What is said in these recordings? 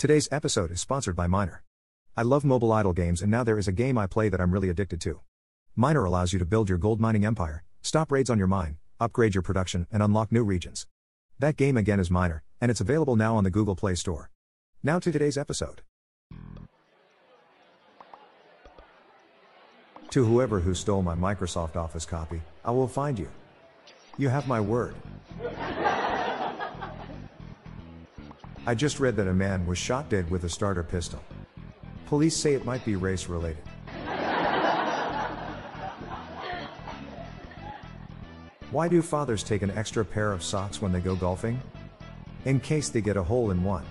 Today's episode is sponsored by Miner. I love mobile idle games, and now there is a game I play that I'm really addicted to. Miner allows you to build your gold mining empire, stop raids on your mine, upgrade your production, and unlock new regions. That game again is Miner, and it's available now on the Google Play Store. Now to today's episode. To whoever who stole my Microsoft Office copy, I will find you. You have my word. I just read that a man was shot dead with a starter pistol. Police say it might be race related. Why do fathers take an extra pair of socks when they go golfing? In case they get a hole in one.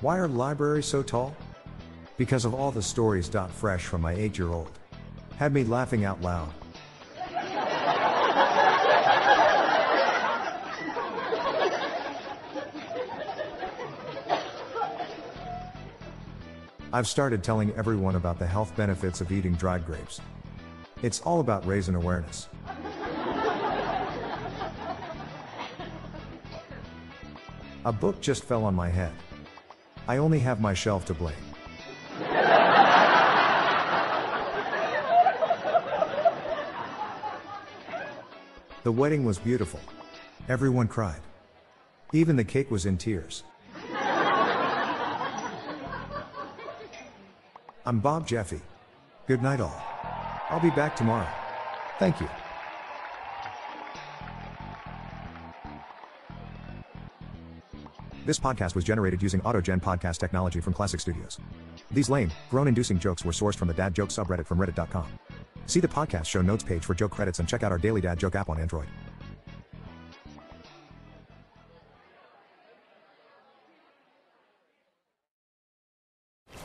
Why are libraries so tall? Because of all the stories. Fresh from my 8 year old. Had me laughing out loud. I've started telling everyone about the health benefits of eating dried grapes. It's all about raising awareness. A book just fell on my head. I only have my shelf to blame. The wedding was beautiful. Everyone cried. Even the cake was in tears. I'm Bob Jeffy. Good night, all. I'll be back tomorrow. Thank you. This podcast was generated using AutoGen podcast technology from Classic Studios. These lame, groan inducing jokes were sourced from the Dad Joke subreddit from Reddit.com. See the podcast show notes page for joke credits and check out our daily Dad Joke app on Android.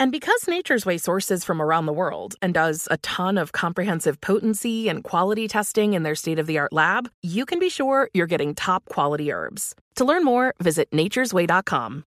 And because Nature's Way sources from around the world and does a ton of comprehensive potency and quality testing in their state of the art lab, you can be sure you're getting top quality herbs. To learn more, visit nature'sway.com.